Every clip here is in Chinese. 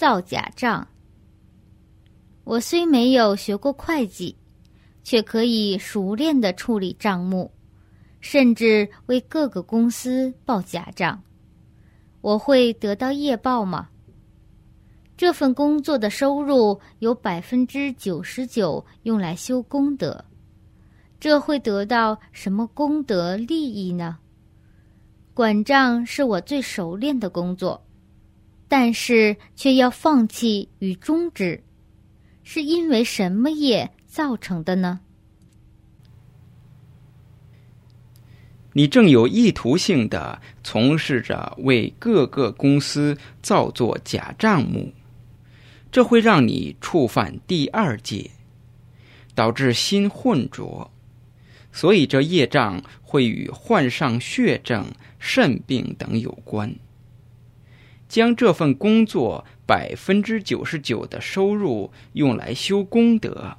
造假账。我虽没有学过会计，却可以熟练的处理账目，甚至为各个公司报假账。我会得到业报吗？这份工作的收入有百分之九十九用来修功德，这会得到什么功德利益呢？管账是我最熟练的工作，但是却要放弃与终止，是因为什么业造成的呢？你正有意图性的从事着为各个公司造作假账目。这会让你触犯第二戒，导致心混浊，所以这业障会与患上血症、肾病等有关。将这份工作百分之九十九的收入用来修功德，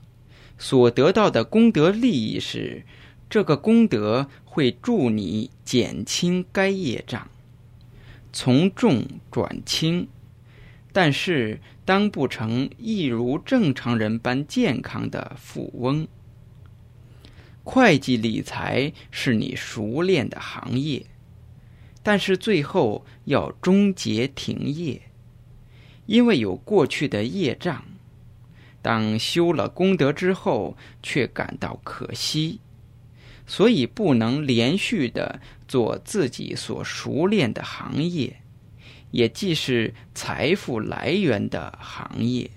所得到的功德利益是，这个功德会助你减轻该业障，从重转轻。但是，当不成一如正常人般健康的富翁。会计理财是你熟练的行业，但是最后要终结停业，因为有过去的业障。当修了功德之后，却感到可惜，所以不能连续的做自己所熟练的行业。也既是财富来源的行业。